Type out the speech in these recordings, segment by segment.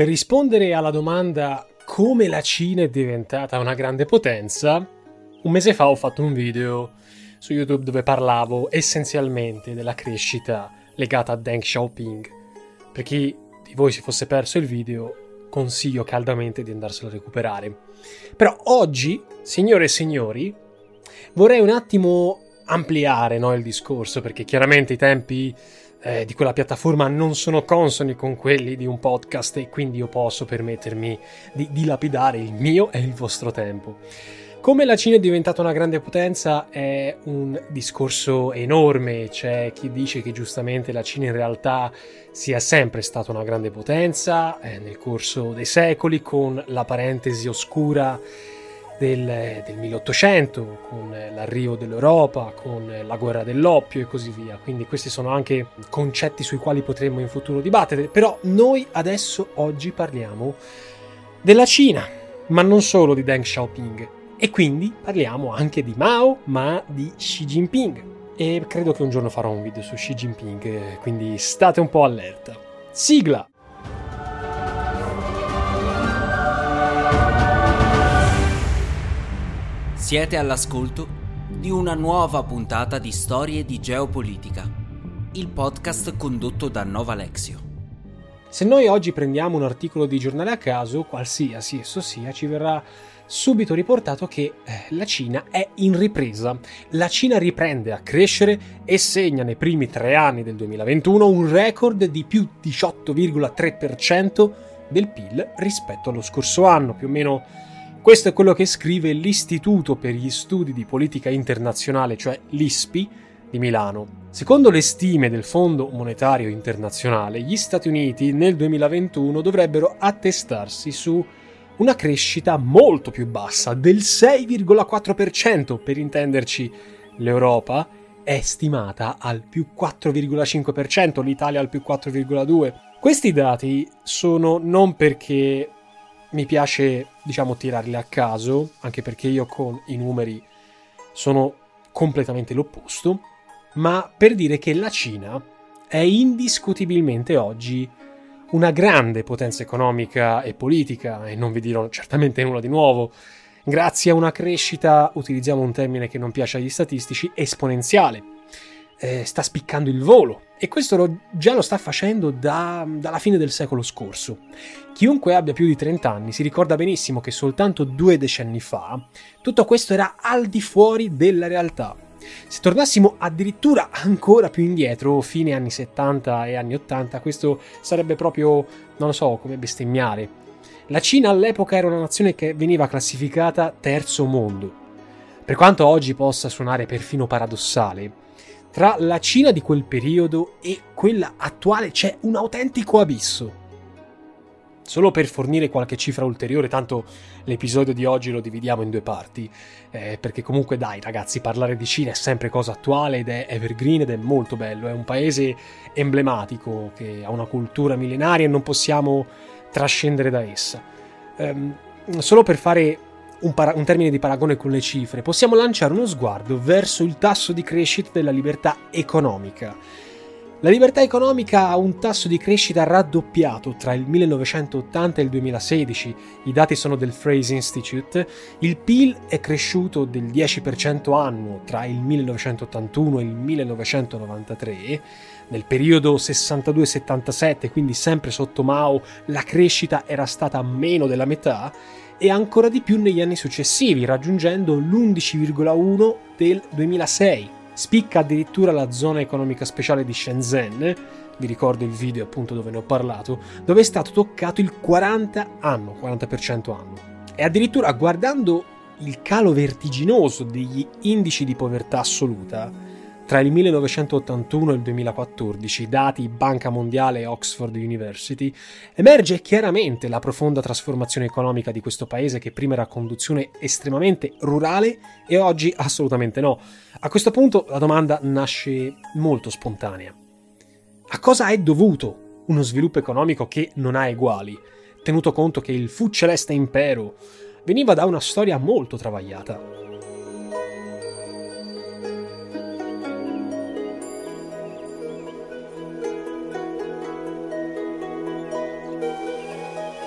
Per rispondere alla domanda come la Cina è diventata una grande potenza, un mese fa ho fatto un video su YouTube dove parlavo essenzialmente della crescita legata a Deng Xiaoping. Per chi di voi si fosse perso il video, consiglio caldamente di andarselo a recuperare. Però oggi, signore e signori, vorrei un attimo ampliare no, il discorso, perché chiaramente i tempi eh, di quella piattaforma non sono consoni con quelli di un podcast e quindi io posso permettermi di dilapidare il mio e il vostro tempo. Come la Cina è diventata una grande potenza è un discorso enorme, c'è chi dice che giustamente la Cina in realtà sia sempre stata una grande potenza eh, nel corso dei secoli con la parentesi oscura del, del 1800, con l'arrivo dell'Europa, con la guerra dell'oppio e così via. Quindi questi sono anche concetti sui quali potremmo in futuro dibattere, però noi adesso oggi parliamo della Cina, ma non solo di Deng Xiaoping. E quindi parliamo anche di Mao, ma di Xi Jinping. E credo che un giorno farò un video su Xi Jinping, quindi state un po' allerta. Sigla! Siete all'ascolto di una nuova puntata di Storie di Geopolitica, il podcast condotto da Nova Lexio. Se noi oggi prendiamo un articolo di giornale a caso, qualsiasi esso sia, ci verrà subito riportato che eh, la Cina è in ripresa. La Cina riprende a crescere e segna nei primi tre anni del 2021 un record di più 18,3% del PIL rispetto allo scorso anno, più o meno questo è quello che scrive l'Istituto per gli Studi di Politica Internazionale, cioè l'ISPI, di Milano. Secondo le stime del Fondo Monetario Internazionale, gli Stati Uniti nel 2021 dovrebbero attestarsi su una crescita molto più bassa, del 6,4%. Per intenderci, l'Europa è stimata al più 4,5%, l'Italia al più 4,2%. Questi dati sono non perché mi piace, diciamo, tirarli a caso, anche perché io con i numeri sono completamente l'opposto, ma per dire che la Cina è indiscutibilmente oggi una grande potenza economica e politica, e non vi dirò certamente nulla di nuovo, grazie a una crescita, utilizziamo un termine che non piace agli statistici, esponenziale. Eh, sta spiccando il volo e questo lo, già lo sta facendo da, dalla fine del secolo scorso. Chiunque abbia più di 30 anni si ricorda benissimo che soltanto due decenni fa tutto questo era al di fuori della realtà. Se tornassimo addirittura ancora più indietro, fine anni 70 e anni 80, questo sarebbe proprio, non lo so, come bestemmiare. La Cina all'epoca era una nazione che veniva classificata terzo mondo. Per quanto oggi possa suonare perfino paradossale, tra la Cina di quel periodo e quella attuale c'è un autentico abisso. Solo per fornire qualche cifra ulteriore, tanto l'episodio di oggi lo dividiamo in due parti, eh, perché comunque dai ragazzi, parlare di Cina è sempre cosa attuale ed è evergreen ed è molto bello, è un paese emblematico che ha una cultura millenaria e non possiamo trascendere da essa. Um, solo per fare un, para- un, termine di paragone con le cifre, possiamo lanciare uno sguardo verso il tasso di crescita della libertà economica. La libertà economica ha un tasso di crescita raddoppiato tra il 1980 e il 2016, i dati sono del Fraser Institute, il PIL è cresciuto del 10% annuo tra il 1981 e il 1993, nel periodo 62-77, quindi sempre sotto Mao, la crescita era stata meno della metà e ancora di più negli anni successivi, raggiungendo l'11,1 del 2006 Spicca addirittura la zona economica speciale di Shenzhen, vi ricordo il video appunto dove ne ho parlato, dove è stato toccato il 40 anno, 40% anno. E addirittura guardando il calo vertiginoso degli indici di povertà assoluta, tra il 1981 e il 2014, dati Banca Mondiale e Oxford University, emerge chiaramente la profonda trasformazione economica di questo paese che prima era a conduzione estremamente rurale e oggi assolutamente no. A questo punto la domanda nasce molto spontanea. A cosa è dovuto uno sviluppo economico che non ha eguali, tenuto conto che il fu celeste impero veniva da una storia molto travagliata?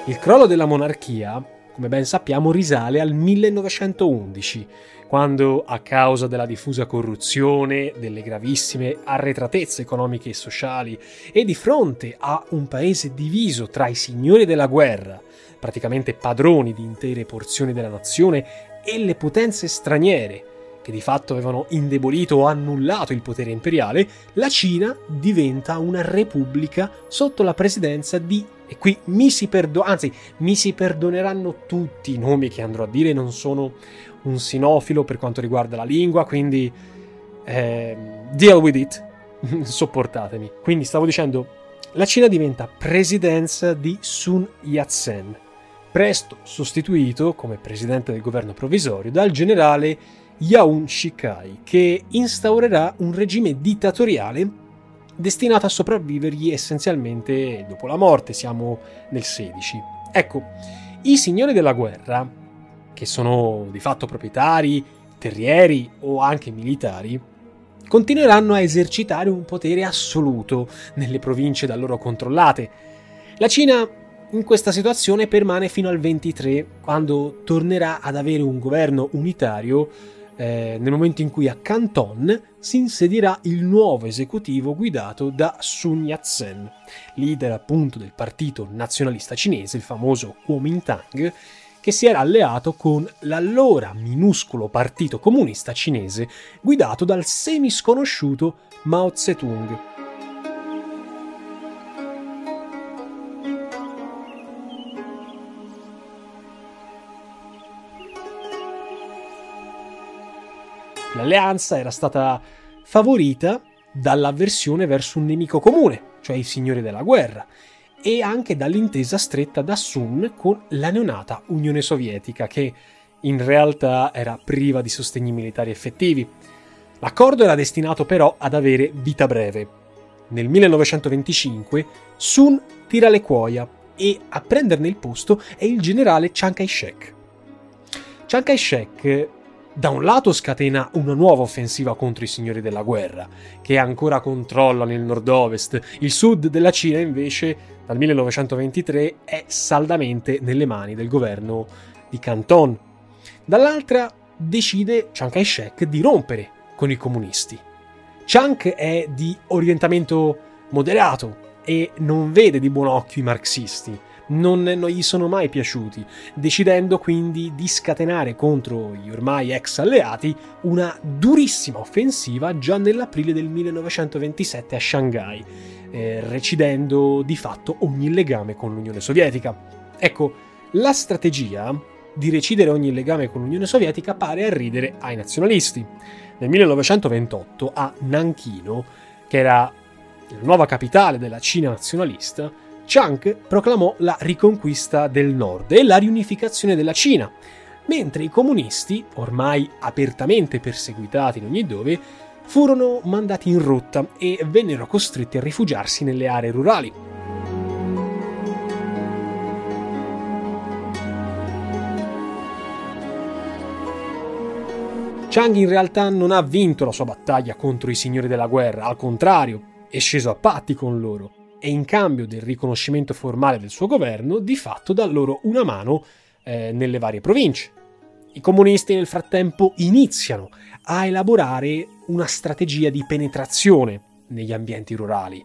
Il crollo della monarchia, come ben sappiamo, risale al 1911, quando a causa della diffusa corruzione, delle gravissime arretratezze economiche e sociali e di fronte a un paese diviso tra i signori della guerra, praticamente padroni di intere porzioni della nazione, e le potenze straniere, che di fatto avevano indebolito o annullato il potere imperiale, la Cina diventa una repubblica sotto la presidenza di e qui mi si perdo- anzi, mi si perdoneranno tutti i nomi che andrò a dire, non sono un sinofilo per quanto riguarda la lingua, quindi eh, deal with it, sopportatemi. Quindi stavo dicendo, la Cina diventa presidenza di Sun Yat-sen, presto sostituito come presidente del governo provvisorio dal generale Yaun Shikai, che instaurerà un regime dittatoriale destinato a sopravvivergli essenzialmente dopo la morte, siamo nel 16. Ecco, i signori della guerra, che sono di fatto proprietari, terrieri o anche militari, continueranno a esercitare un potere assoluto nelle province da loro controllate. La Cina in questa situazione permane fino al 23, quando tornerà ad avere un governo unitario eh, nel momento in cui a Canton si insedierà il nuovo esecutivo guidato da Sun Yat-sen, leader appunto del partito nazionalista cinese, il famoso Kuomintang, che si era alleato con l'allora minuscolo partito comunista cinese guidato dal semisconosciuto Mao Zedong. L'alleanza era stata favorita dall'avversione verso un nemico comune, cioè i signori della guerra, e anche dall'intesa stretta da Sun con la neonata Unione Sovietica, che in realtà era priva di sostegni militari effettivi. L'accordo era destinato però ad avere vita breve. Nel 1925 Sun tira le cuoia e a prenderne il posto è il generale Chiang Kai-shek. Chiang Kai-shek da un lato scatena una nuova offensiva contro i signori della guerra, che ancora controllano il nord-ovest. Il sud della Cina, invece, dal 1923 è saldamente nelle mani del governo di Canton. Dall'altra decide Chiang Kai-shek di rompere con i comunisti. Chiang è di orientamento moderato e non vede di buon occhio i marxisti non, non gli sono mai piaciuti, decidendo quindi di scatenare contro gli ormai ex alleati una durissima offensiva già nell'aprile del 1927 a Shanghai, eh, recidendo di fatto ogni legame con l'Unione Sovietica. Ecco, la strategia di recidere ogni legame con l'Unione Sovietica pare arridere ai nazionalisti. Nel 1928 a Nanchino, che era la nuova capitale della Cina nazionalista, Chiang proclamò la riconquista del nord e la riunificazione della Cina, mentre i comunisti, ormai apertamente perseguitati in ogni dove, furono mandati in rotta e vennero costretti a rifugiarsi nelle aree rurali. Chiang in realtà non ha vinto la sua battaglia contro i signori della guerra, al contrario, è sceso a patti con loro e in cambio del riconoscimento formale del suo governo, di fatto dà loro una mano eh, nelle varie province. I comunisti nel frattempo iniziano a elaborare una strategia di penetrazione negli ambienti rurali,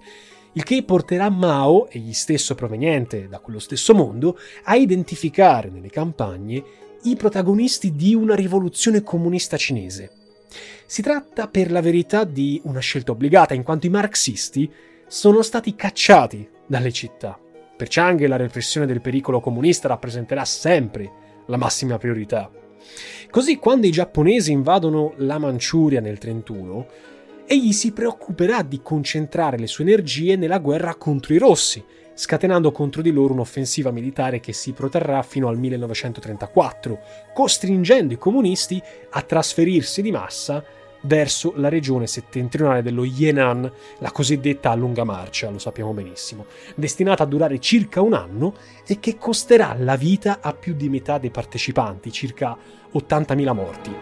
il che porterà Mao, egli stesso proveniente da quello stesso mondo, a identificare nelle campagne i protagonisti di una rivoluzione comunista cinese. Si tratta per la verità di una scelta obbligata, in quanto i marxisti sono stati cacciati dalle città. Per Chang la repressione del pericolo comunista rappresenterà sempre la massima priorità. Così quando i giapponesi invadono la Manciuria nel 1931, egli si preoccuperà di concentrare le sue energie nella guerra contro i rossi, scatenando contro di loro un'offensiva militare che si protrarrà fino al 1934, costringendo i comunisti a trasferirsi di massa verso la regione settentrionale dello Yenan, la cosiddetta lunga marcia, lo sappiamo benissimo, destinata a durare circa un anno e che costerà la vita a più di metà dei partecipanti, circa 80.000 morti.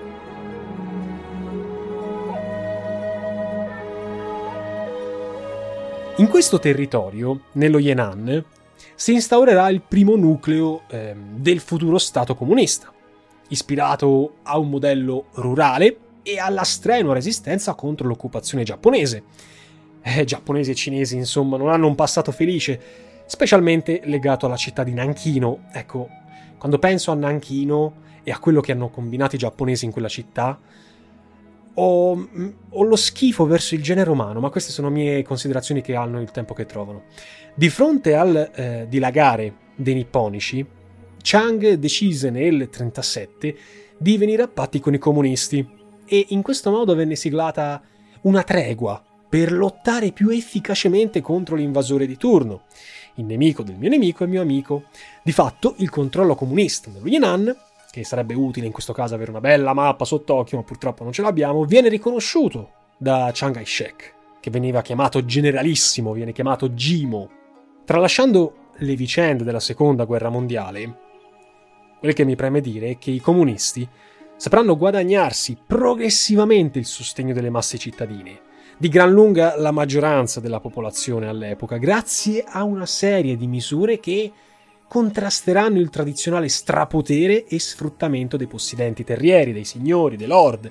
In questo territorio, nello Yenan, si instaurerà il primo nucleo eh, del futuro Stato comunista, ispirato a un modello rurale e alla strenua resistenza contro l'occupazione giapponese. Eh, giapponesi e cinesi, insomma, non hanno un passato felice, specialmente legato alla città di Nanchino. Ecco, quando penso a Nanchino e a quello che hanno combinato i giapponesi in quella città, ho, ho, lo schifo verso il genere umano, ma queste sono mie considerazioni che hanno il tempo che trovano. Di fronte al eh, dilagare dei nipponici, Chang decise nel 1937 di venire a patti con i comunisti e in questo modo venne siglata una tregua per lottare più efficacemente contro l'invasore di turno. Il nemico del mio nemico è mio amico. Di fatto, il controllo comunista dello Yenan, che sarebbe utile in questo caso avere una bella mappa sott'occhio, ma purtroppo non ce l'abbiamo, viene riconosciuto da Chiang Kai-shek, che veniva chiamato generalissimo, viene chiamato Jimo. Tralasciando le vicende della seconda guerra mondiale, quel che mi preme dire è che i comunisti sapranno guadagnarsi progressivamente il sostegno delle masse cittadine, di gran lunga la maggioranza della popolazione all'epoca, grazie a una serie di misure che contrasteranno il tradizionale strapotere e sfruttamento dei possidenti terrieri, dei signori, dei lord.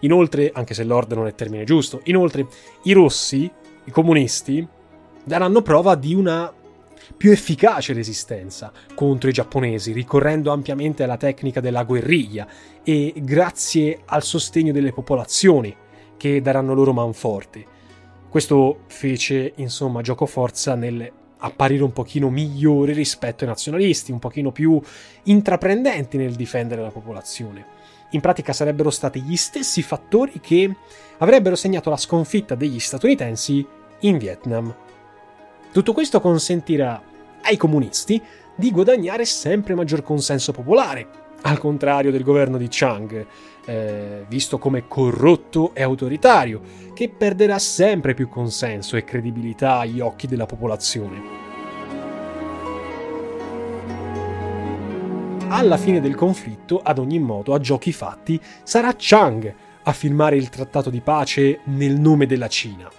Inoltre, anche se lord non è termine giusto, inoltre i rossi, i comunisti, daranno prova di una più efficace resistenza contro i giapponesi, ricorrendo ampiamente alla tecnica della guerriglia e grazie al sostegno delle popolazioni che daranno loro manforte. Questo fece, insomma, gioco forza nel apparire un pochino migliore rispetto ai nazionalisti, un pochino più intraprendenti nel difendere la popolazione. In pratica sarebbero stati gli stessi fattori che avrebbero segnato la sconfitta degli statunitensi in Vietnam tutto questo consentirà ai comunisti di guadagnare sempre maggior consenso popolare, al contrario del governo di Chang, eh, visto come corrotto e autoritario, che perderà sempre più consenso e credibilità agli occhi della popolazione. Alla fine del conflitto, ad ogni modo, a giochi fatti, sarà Chang a firmare il trattato di pace nel nome della Cina.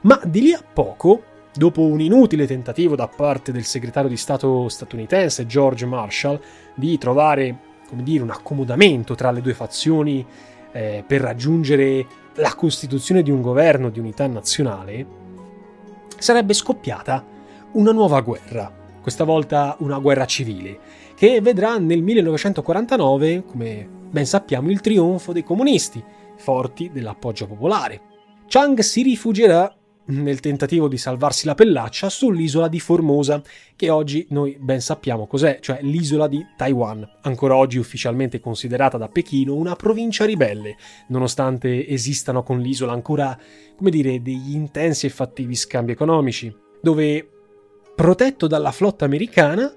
Ma di lì a poco dopo un inutile tentativo da parte del segretario di Stato statunitense George Marshall di trovare, dire, un accomodamento tra le due fazioni eh, per raggiungere la costituzione di un governo di unità nazionale, sarebbe scoppiata una nuova guerra, questa volta una guerra civile, che vedrà nel 1949, come ben sappiamo, il trionfo dei comunisti, forti dell'appoggio popolare. Chang si rifugierà nel tentativo di salvarsi la pellaccia sull'isola di Formosa, che oggi noi ben sappiamo cos'è, cioè l'isola di Taiwan, ancora oggi ufficialmente considerata da Pechino una provincia ribelle, nonostante esistano con l'isola ancora, come dire, degli intensi e fattivi scambi economici, dove, protetto dalla flotta americana,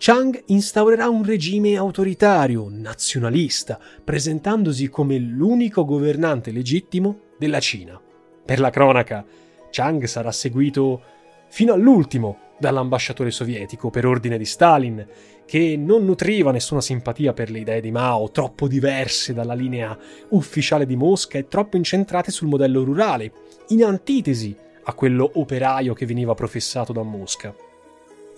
Chang instaurerà un regime autoritario, nazionalista, presentandosi come l'unico governante legittimo della Cina. Per la cronaca, Chang sarà seguito fino all'ultimo dall'ambasciatore sovietico per ordine di Stalin, che non nutriva nessuna simpatia per le idee di Mao, troppo diverse dalla linea ufficiale di Mosca e troppo incentrate sul modello rurale, in antitesi a quello operaio che veniva professato da Mosca.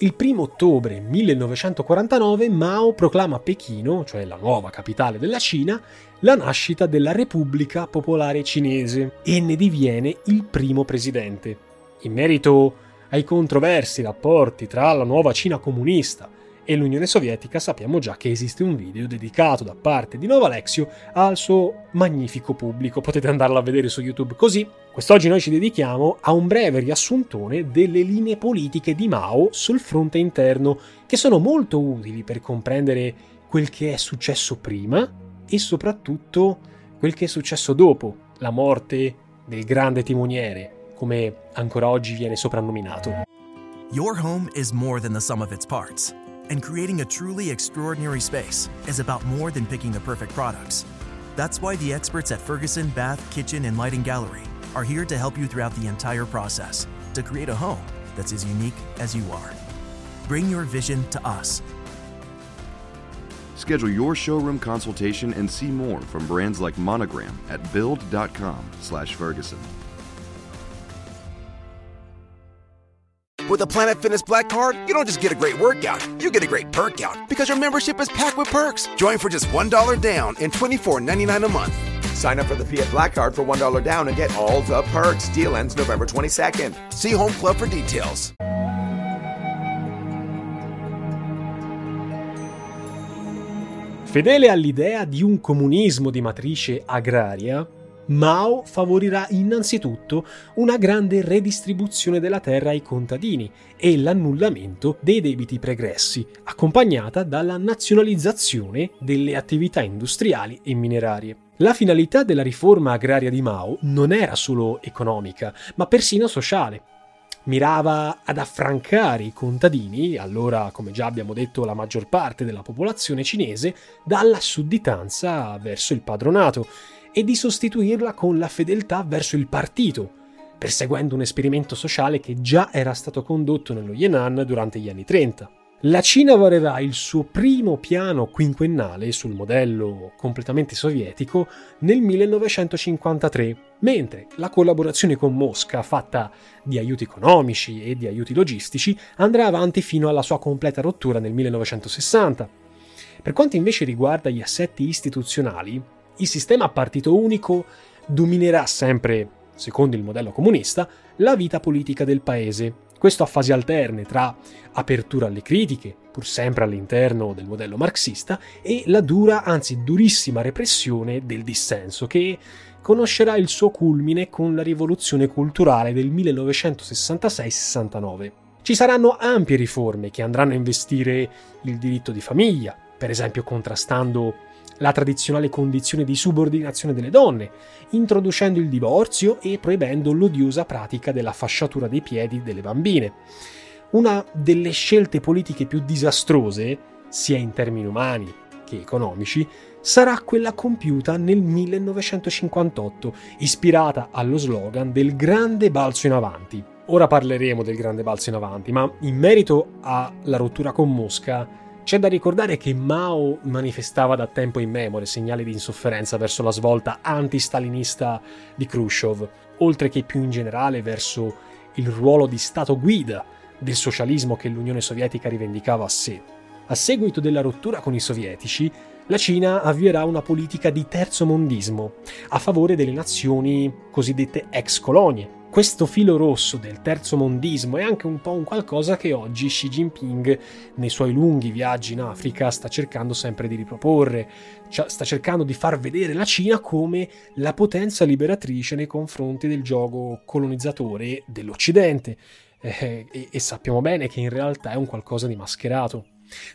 Il 1 ottobre 1949 Mao proclama Pechino, cioè la nuova capitale della Cina, la nascita della Repubblica Popolare Cinese e ne diviene il primo presidente. In merito ai controversi rapporti tra la nuova Cina comunista e l'Unione Sovietica sappiamo già che esiste un video dedicato da parte di Nova Alexio al suo magnifico pubblico, potete andarlo a vedere su YouTube così. Quest'oggi noi ci dedichiamo a un breve riassuntone delle linee politiche di Mao sul fronte interno, che sono molto utili per comprendere quel che è successo prima e soprattutto quel che è successo dopo la morte del grande timoniere, come ancora oggi viene soprannominato. Your home is more than the sum of its parts. And creating a truly extraordinary space is about more than picking the perfect products. That's why the experts at Ferguson Bath, Kitchen, and Lighting Gallery are here to help you throughout the entire process to create a home that's as unique as you are. Bring your vision to us. Schedule your showroom consultation and see more from brands like Monogram at build.com/ferguson. With a Planet Fitness Black Card, you don't just get a great workout, you get a great perk out because your membership is packed with perks. Join for just $1 down and $24.99 a month. Sign up for the Fiat Black Card for $1 down and get all the perks. Deal ends November 22nd. See Home Club for details. Fedele all'idea di un comunismo di matrice agraria, Mao favorirà innanzitutto una grande redistribuzione della terra ai contadini e l'annullamento dei debiti pregressi, accompagnata dalla nazionalizzazione delle attività industriali e minerarie. La finalità della riforma agraria di Mao non era solo economica, ma persino sociale. Mirava ad affrancare i contadini, allora come già abbiamo detto la maggior parte della popolazione cinese, dalla sudditanza verso il padronato e di sostituirla con la fedeltà verso il partito, perseguendo un esperimento sociale che già era stato condotto nello Yan'an durante gli anni 30. La Cina varerà il suo primo piano quinquennale sul modello completamente sovietico nel 1953, mentre la collaborazione con Mosca, fatta di aiuti economici e di aiuti logistici, andrà avanti fino alla sua completa rottura nel 1960. Per quanto invece riguarda gli assetti istituzionali, il sistema a partito unico dominerà sempre, secondo il modello comunista, la vita politica del paese. Questo a fasi alterne tra apertura alle critiche, pur sempre all'interno del modello marxista, e la dura, anzi durissima repressione del dissenso, che conoscerà il suo culmine con la rivoluzione culturale del 1966-69. Ci saranno ampie riforme che andranno a investire il diritto di famiglia, per esempio contrastando la tradizionale condizione di subordinazione delle donne, introducendo il divorzio e proibendo l'odiosa pratica della fasciatura dei piedi delle bambine. Una delle scelte politiche più disastrose, sia in termini umani che economici, sarà quella compiuta nel 1958, ispirata allo slogan del grande balzo in avanti. Ora parleremo del grande balzo in avanti, ma in merito alla rottura con Mosca, c'è da ricordare che Mao manifestava da tempo immemore segnali di insofferenza verso la svolta anti-stalinista di Khrushchev, oltre che più in generale verso il ruolo di Stato guida del socialismo che l'Unione Sovietica rivendicava a sé. A seguito della rottura con i sovietici, la Cina avvierà una politica di terzo mondismo a favore delle nazioni cosiddette ex colonie, questo filo rosso del terzo mondismo è anche un po' un qualcosa che oggi Xi Jinping nei suoi lunghi viaggi in Africa sta cercando sempre di riproporre, cioè sta cercando di far vedere la Cina come la potenza liberatrice nei confronti del gioco colonizzatore dell'Occidente eh, e, e sappiamo bene che in realtà è un qualcosa di mascherato.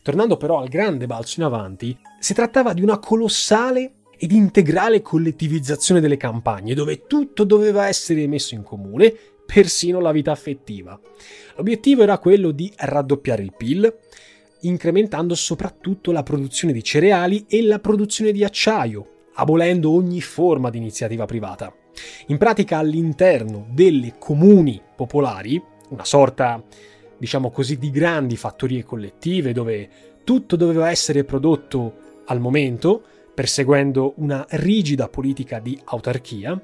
Tornando però al grande balzo in avanti, si trattava di una colossale ed integrale collettivizzazione delle campagne, dove tutto doveva essere messo in comune, persino la vita affettiva. L'obiettivo era quello di raddoppiare il PIL, incrementando soprattutto la produzione di cereali e la produzione di acciaio, abolendo ogni forma di iniziativa privata. In pratica all'interno delle comuni popolari, una sorta, diciamo così, di grandi fattorie collettive dove tutto doveva essere prodotto al momento, perseguendo una rigida politica di autarchia,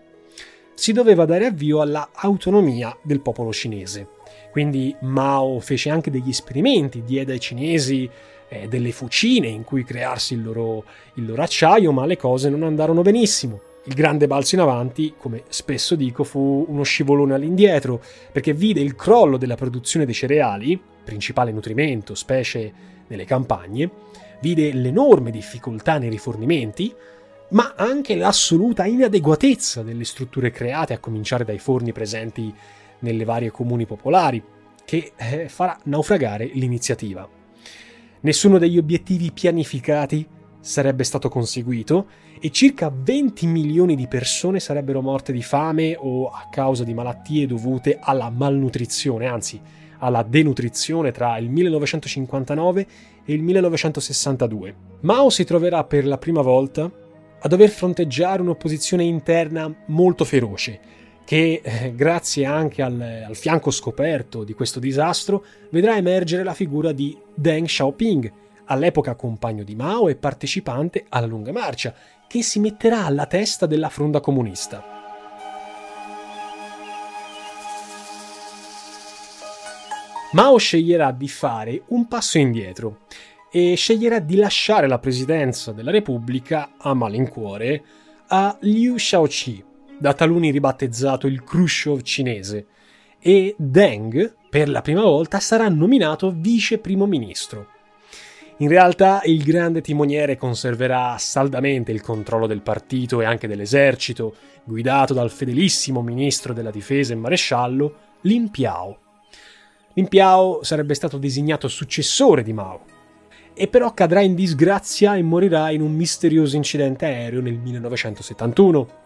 si doveva dare avvio alla autonomia del popolo cinese. Quindi Mao fece anche degli esperimenti, diede ai cinesi eh, delle fucine in cui crearsi il loro, il loro acciaio, ma le cose non andarono benissimo. Il grande balzo in avanti, come spesso dico, fu uno scivolone all'indietro, perché vide il crollo della produzione dei cereali, principale nutrimento, specie nelle campagne, vide l'enorme difficoltà nei rifornimenti, ma anche l'assoluta inadeguatezza delle strutture create, a cominciare dai forni presenti nelle varie comuni popolari, che eh, farà naufragare l'iniziativa. Nessuno degli obiettivi pianificati sarebbe stato conseguito e circa 20 milioni di persone sarebbero morte di fame o a causa di malattie dovute alla malnutrizione, anzi alla denutrizione tra il 1959 e il 1962. Mao si troverà per la prima volta a dover fronteggiare un'opposizione interna molto feroce, che eh, grazie anche al, al, fianco scoperto di questo disastro vedrà emergere la figura di Deng Xiaoping, all'epoca compagno di Mao e partecipante alla lunga marcia, che si metterà alla testa della fronda comunista. Mao sceglierà di fare un passo indietro e sceglierà di lasciare la presidenza della Repubblica a malincuore a Liu Shaoqi, da taluni ribattezzato il Khrushchev cinese, e Deng, per la prima volta, sarà nominato vice primo ministro. In realtà il grande timoniere conserverà saldamente il controllo del partito e anche dell'esercito, guidato dal fedelissimo ministro della difesa e maresciallo Lin Piao. Lin Piao sarebbe stato designato successore di Mao, e però cadrà in disgrazia e morirà in un misterioso incidente aereo nel 1971.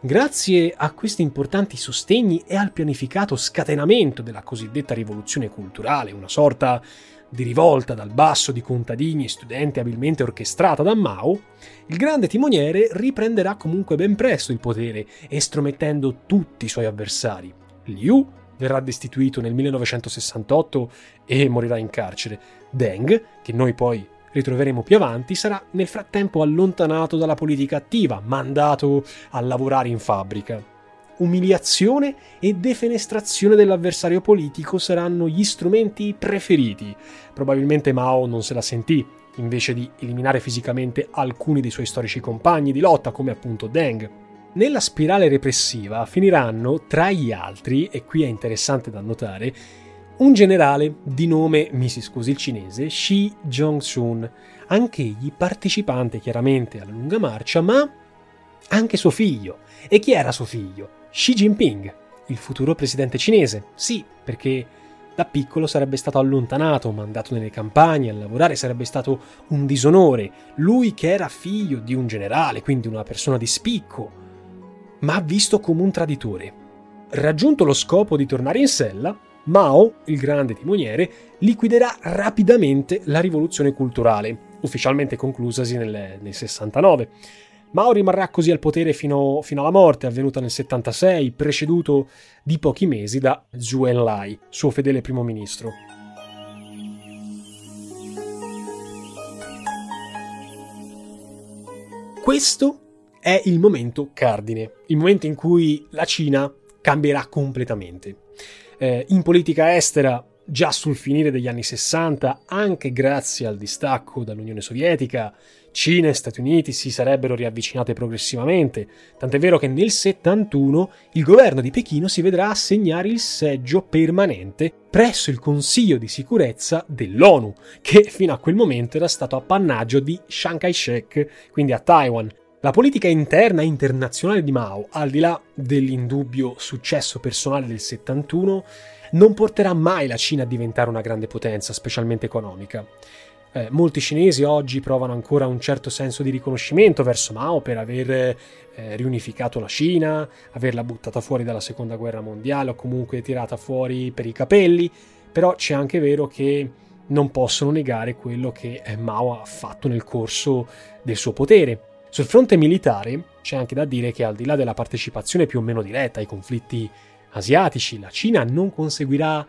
Grazie a questi importanti sostegni e al pianificato scatenamento della cosiddetta rivoluzione culturale, una sorta di rivolta dal basso di contadini e studenti abilmente orchestrata da Mao, il grande timoniere riprenderà comunque ben presto il potere, estromettendo tutti i suoi avversari. Liu verrà destituito nel 1968 e morirà in carcere. Deng, che noi poi ritroveremo più avanti, sarà nel frattempo allontanato dalla politica attiva, mandato a lavorare in fabbrica. Umiliazione e defenestrazione dell'avversario politico saranno gli strumenti preferiti. Probabilmente Mao non se la sentì, invece di eliminare fisicamente alcuni dei suoi storici compagni di lotta, come appunto Deng. Nella spirale repressiva finiranno, tra gli altri, e qui è interessante da notare, un generale di nome, mi si scusi il cinese, Shi Jong-sun, anch'egli partecipante chiaramente alla lunga marcia, ma anche suo figlio. E chi era suo figlio? Xi Jinping, il futuro presidente cinese. Sì, perché da piccolo sarebbe stato allontanato, mandato nelle campagne a lavorare, sarebbe stato un disonore. Lui che era figlio di un generale, quindi una persona di spicco, ma visto come un traditore. Raggiunto lo scopo di tornare in sella, Mao, il grande timoniere, liquiderà rapidamente la rivoluzione culturale, ufficialmente conclusasi nel, nel 69. Mao rimarrà così al potere fino, fino, alla morte, avvenuta nel 76, preceduto di pochi mesi da Zhou Enlai, suo fedele primo ministro. Questo è il momento cardine, il momento in cui la Cina cambierà completamente. Eh, in politica estera già sul finire degli anni 60, anche grazie al distacco dall'Unione Sovietica, Cina e Stati Uniti si sarebbero riavvicinate progressivamente, tant'è vero che nel 71 il governo di Pechino si vedrà assegnare il seggio permanente presso il Consiglio di sicurezza dell'ONU, che fino a quel momento era stato appannaggio di Chiang Kai-shek, quindi a Taiwan, la politica interna e internazionale di Mao, al di là dell'indubbio successo personale del 71, non porterà mai la Cina a diventare una grande potenza, specialmente economica. Eh, molti cinesi oggi provano ancora un certo senso di riconoscimento verso Mao per aver eh, riunificato la Cina, averla buttata fuori dalla seconda guerra mondiale o comunque tirata fuori per i capelli, però c'è anche vero che non possono negare quello che eh, Mao ha fatto nel corso del suo potere sul fronte militare c'è anche da dire che al di là della partecipazione più o meno diretta ai conflitti asiatici, la Cina non conseguirà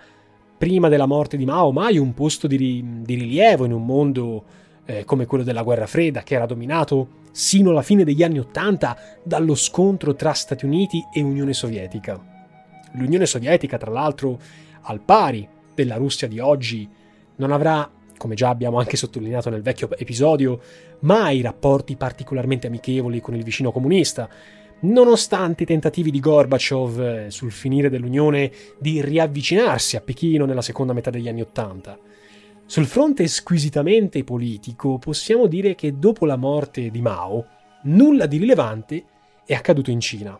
prima della morte di Mao mai un posto di, ri- di rilievo in un mondo eh, come quello della guerra fredda, che era dominato sino alla fine degli anni Ottanta dallo scontro tra Stati Uniti e Unione Sovietica. L'Unione Sovietica, tra l'altro, al pari della Russia di oggi, non avrà, come già abbiamo anche sottolineato nel vecchio episodio, mai rapporti particolarmente amichevoli con il vicino comunista, nonostante i tentativi di Gorbaciov eh, sul finire dell'Unione di riavvicinarsi a Pechino nella seconda metà degli anni Ottanta. Sul fronte squisitamente politico possiamo dire che dopo la morte di Mao nulla di rilevante è accaduto in Cina.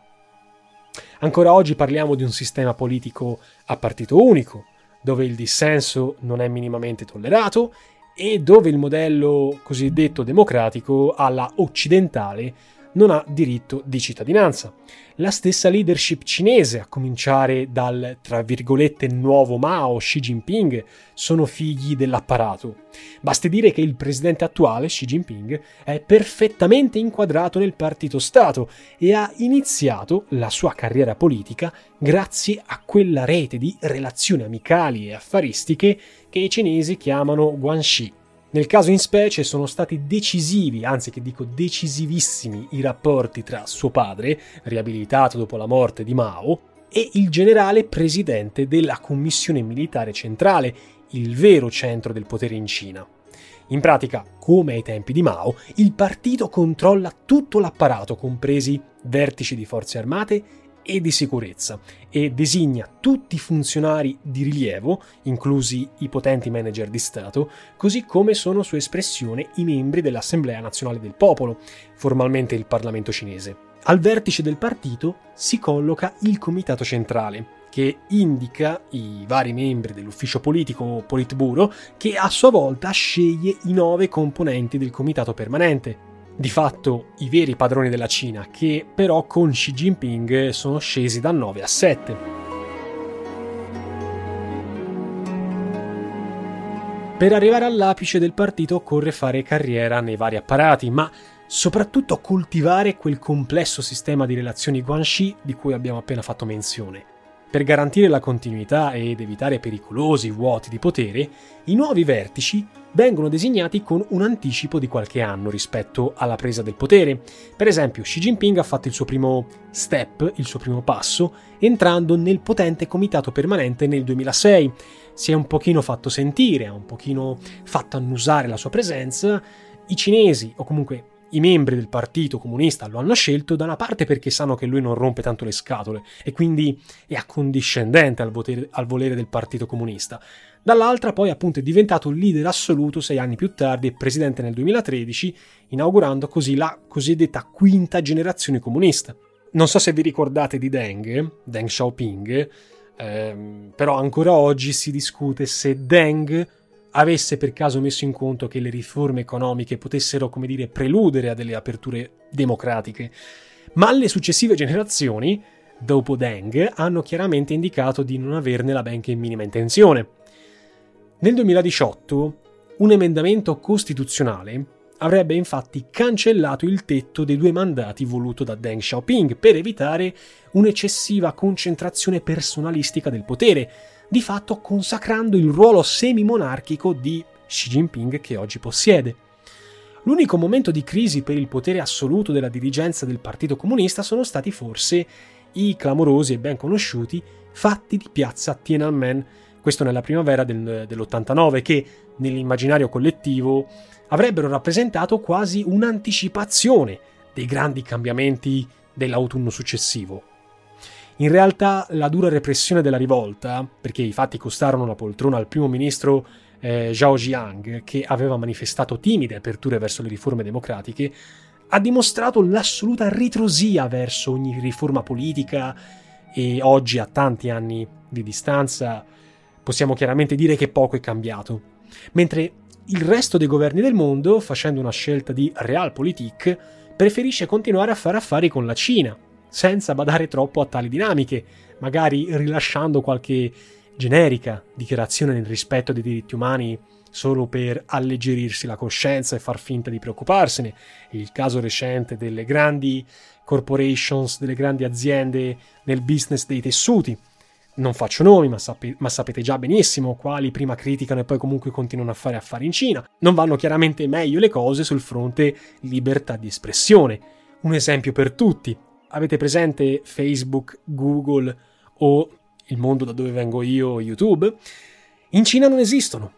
Ancora oggi parliamo di un sistema politico a partito unico, dove il dissenso non è minimamente tollerato e dove il modello cosiddetto democratico alla occidentale non ha diritto di cittadinanza. La stessa leadership cinese, a cominciare dal tra virgolette nuovo Mao, Xi Jinping, sono figli dell'apparato. Basti dire che il presidente attuale, Xi Jinping, è perfettamente inquadrato nel partito Stato e ha iniziato la sua carriera politica grazie a quella rete di relazioni amicali e affaristiche che i cinesi chiamano Guanxi nel caso in specie sono stati decisivi, anzi che dico decisivissimi, i rapporti tra suo padre, riabilitato dopo la morte di Mao, e il generale presidente della Commissione Militare Centrale, il vero centro del potere in Cina. In pratica, come ai tempi di Mao, il partito controlla tutto l'apparato, compresi vertici di forze armate e di sicurezza e designa tutti i funzionari di rilievo, inclusi i potenti manager di Stato, così come sono su espressione i membri dell'Assemblea Nazionale del Popolo, formalmente il Parlamento cinese. Al vertice del partito si colloca il Comitato Centrale, che indica i vari membri dell'ufficio politico o Politburo, che a sua volta sceglie i nove componenti del Comitato Permanente, di fatto i veri padroni della Cina, che però con Xi Jinping sono scesi da 9 a 7. Per arrivare all'apice del partito occorre fare carriera nei vari apparati, ma soprattutto coltivare quel complesso sistema di relazioni Guanxi di cui abbiamo appena fatto menzione. Per garantire la continuità ed evitare pericolosi vuoti di potere, i nuovi vertici vengono designati con un anticipo di qualche anno rispetto alla presa del potere. Per esempio, Xi Jinping ha fatto il suo primo step, il suo primo passo, entrando nel potente comitato permanente nel 2006. Si è un pochino fatto sentire, ha un pochino fatto annusare la sua presenza. I cinesi, o comunque i membri del partito comunista lo hanno scelto da una parte perché sanno che lui non rompe tanto le scatole e quindi è accondiscendente al, potere, al volere del partito comunista. Dall'altra poi appunto è diventato leader assoluto sei anni più tardi e presidente nel 2013, inaugurando così la cosiddetta quinta generazione comunista. Non so se vi ricordate di Deng, Deng Xiaoping, ehm, però ancora oggi si discute se Deng avesse per caso messo in conto che le riforme economiche potessero, come dire, preludere a delle aperture democratiche. Ma le successive generazioni, dopo Deng, hanno chiaramente indicato di non averne la benché minima intenzione. Nel 2018, un emendamento costituzionale avrebbe infatti cancellato il tetto dei due mandati voluto da Deng Xiaoping per evitare un'eccessiva concentrazione personalistica del potere, di fatto consacrando il ruolo semi-monarchico di Xi Jinping che oggi possiede. L'unico momento di crisi per il potere assoluto della dirigenza del Partito Comunista sono stati forse i clamorosi e ben conosciuti fatti di piazza Tiananmen, questo nella primavera del, dell'89, che nell'immaginario collettivo avrebbero rappresentato quasi un'anticipazione dei grandi cambiamenti dell'autunno successivo. In realtà la dura repressione della rivolta, perché i fatti costarono la poltrona al primo ministro eh, Zhao Jiang, che aveva manifestato timide aperture verso le riforme democratiche, ha dimostrato l'assoluta ritrosia verso ogni riforma politica e oggi, a tanti anni di distanza, possiamo chiaramente dire che poco è cambiato. Mentre il resto dei governi del mondo, facendo una scelta di realpolitik, preferisce continuare a fare affari con la Cina, senza badare troppo a tali dinamiche, magari rilasciando qualche generica dichiarazione nel rispetto dei diritti umani solo per alleggerirsi la coscienza e far finta di preoccuparsene. Il caso recente delle grandi corporations, delle grandi aziende nel business dei tessuti, Non faccio nomi, ma, sape- ma, sapete già benissimo quali prima criticano e poi comunque continuano a fare affari in Cina. Non vanno chiaramente meglio le cose sul fronte libertà di espressione. Un esempio per tutti. Avete presente Facebook, Google o il mondo da dove vengo io, YouTube? In Cina non esistono.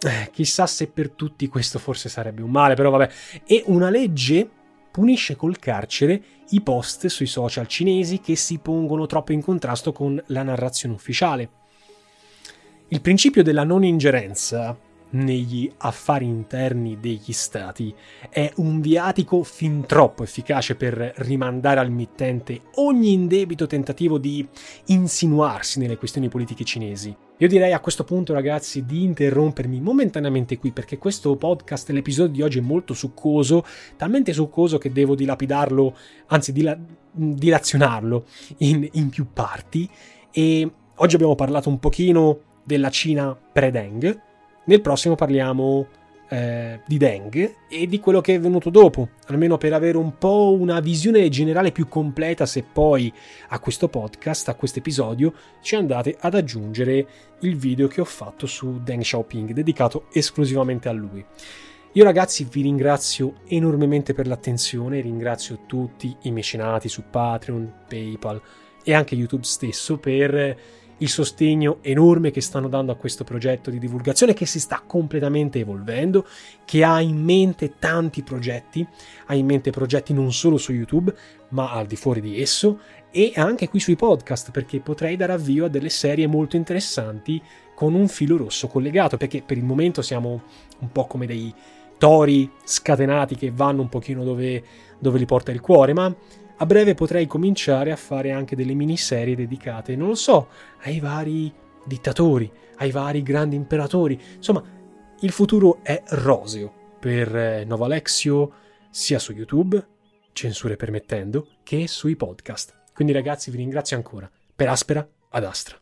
Eh, chissà se per tutti questo forse sarebbe un male, però vabbè. E una legge punisce col carcere i post sui social cinesi che si pongono troppo in contrasto con la narrazione ufficiale. Il principio della non ingerenza negli affari interni degli stati è un viatico fin troppo efficace per rimandare al mittente ogni indebito tentativo di insinuarsi nelle questioni politiche cinesi. Io direi a questo punto, ragazzi, di interrompermi momentaneamente qui perché questo podcast, l'episodio di oggi è molto succoso, talmente succoso che devo dilapidarlo, anzi dila- dilazionarlo in, in più parti. E oggi abbiamo parlato un pochino della Cina pre-Deng, nel prossimo parliamo eh, di Deng e di quello che è venuto dopo, almeno per avere un po' una visione generale più completa se poi a questo podcast, a questo episodio, ci andate ad aggiungere il video che ho fatto su Deng Xiaoping, dedicato esclusivamente a lui. Io ragazzi vi ringrazio enormemente per l'attenzione, ringrazio tutti i mecenati su Patreon, PayPal e anche YouTube stesso per il sostegno enorme che stanno dando a questo progetto di divulgazione che si sta completamente evolvendo, che ha in mente tanti progetti, ha in mente progetti non solo su YouTube, ma al di fuori di esso e anche qui sui podcast, perché potrei dare avvio a delle serie molto interessanti con un filo rosso collegato, perché per il momento siamo un po' come dei tori scatenati che vanno un pochino dove, dove li porta il cuore, ma a breve potrei cominciare a fare anche delle miniserie dedicate, non lo so, ai vari dittatori, ai vari grandi imperatori. Insomma, il futuro è roseo per eh, Nova Alexio, sia su YouTube, censure permettendo, che sui podcast. Quindi ragazzi vi ringrazio ancora. Per Aspera ad Astra.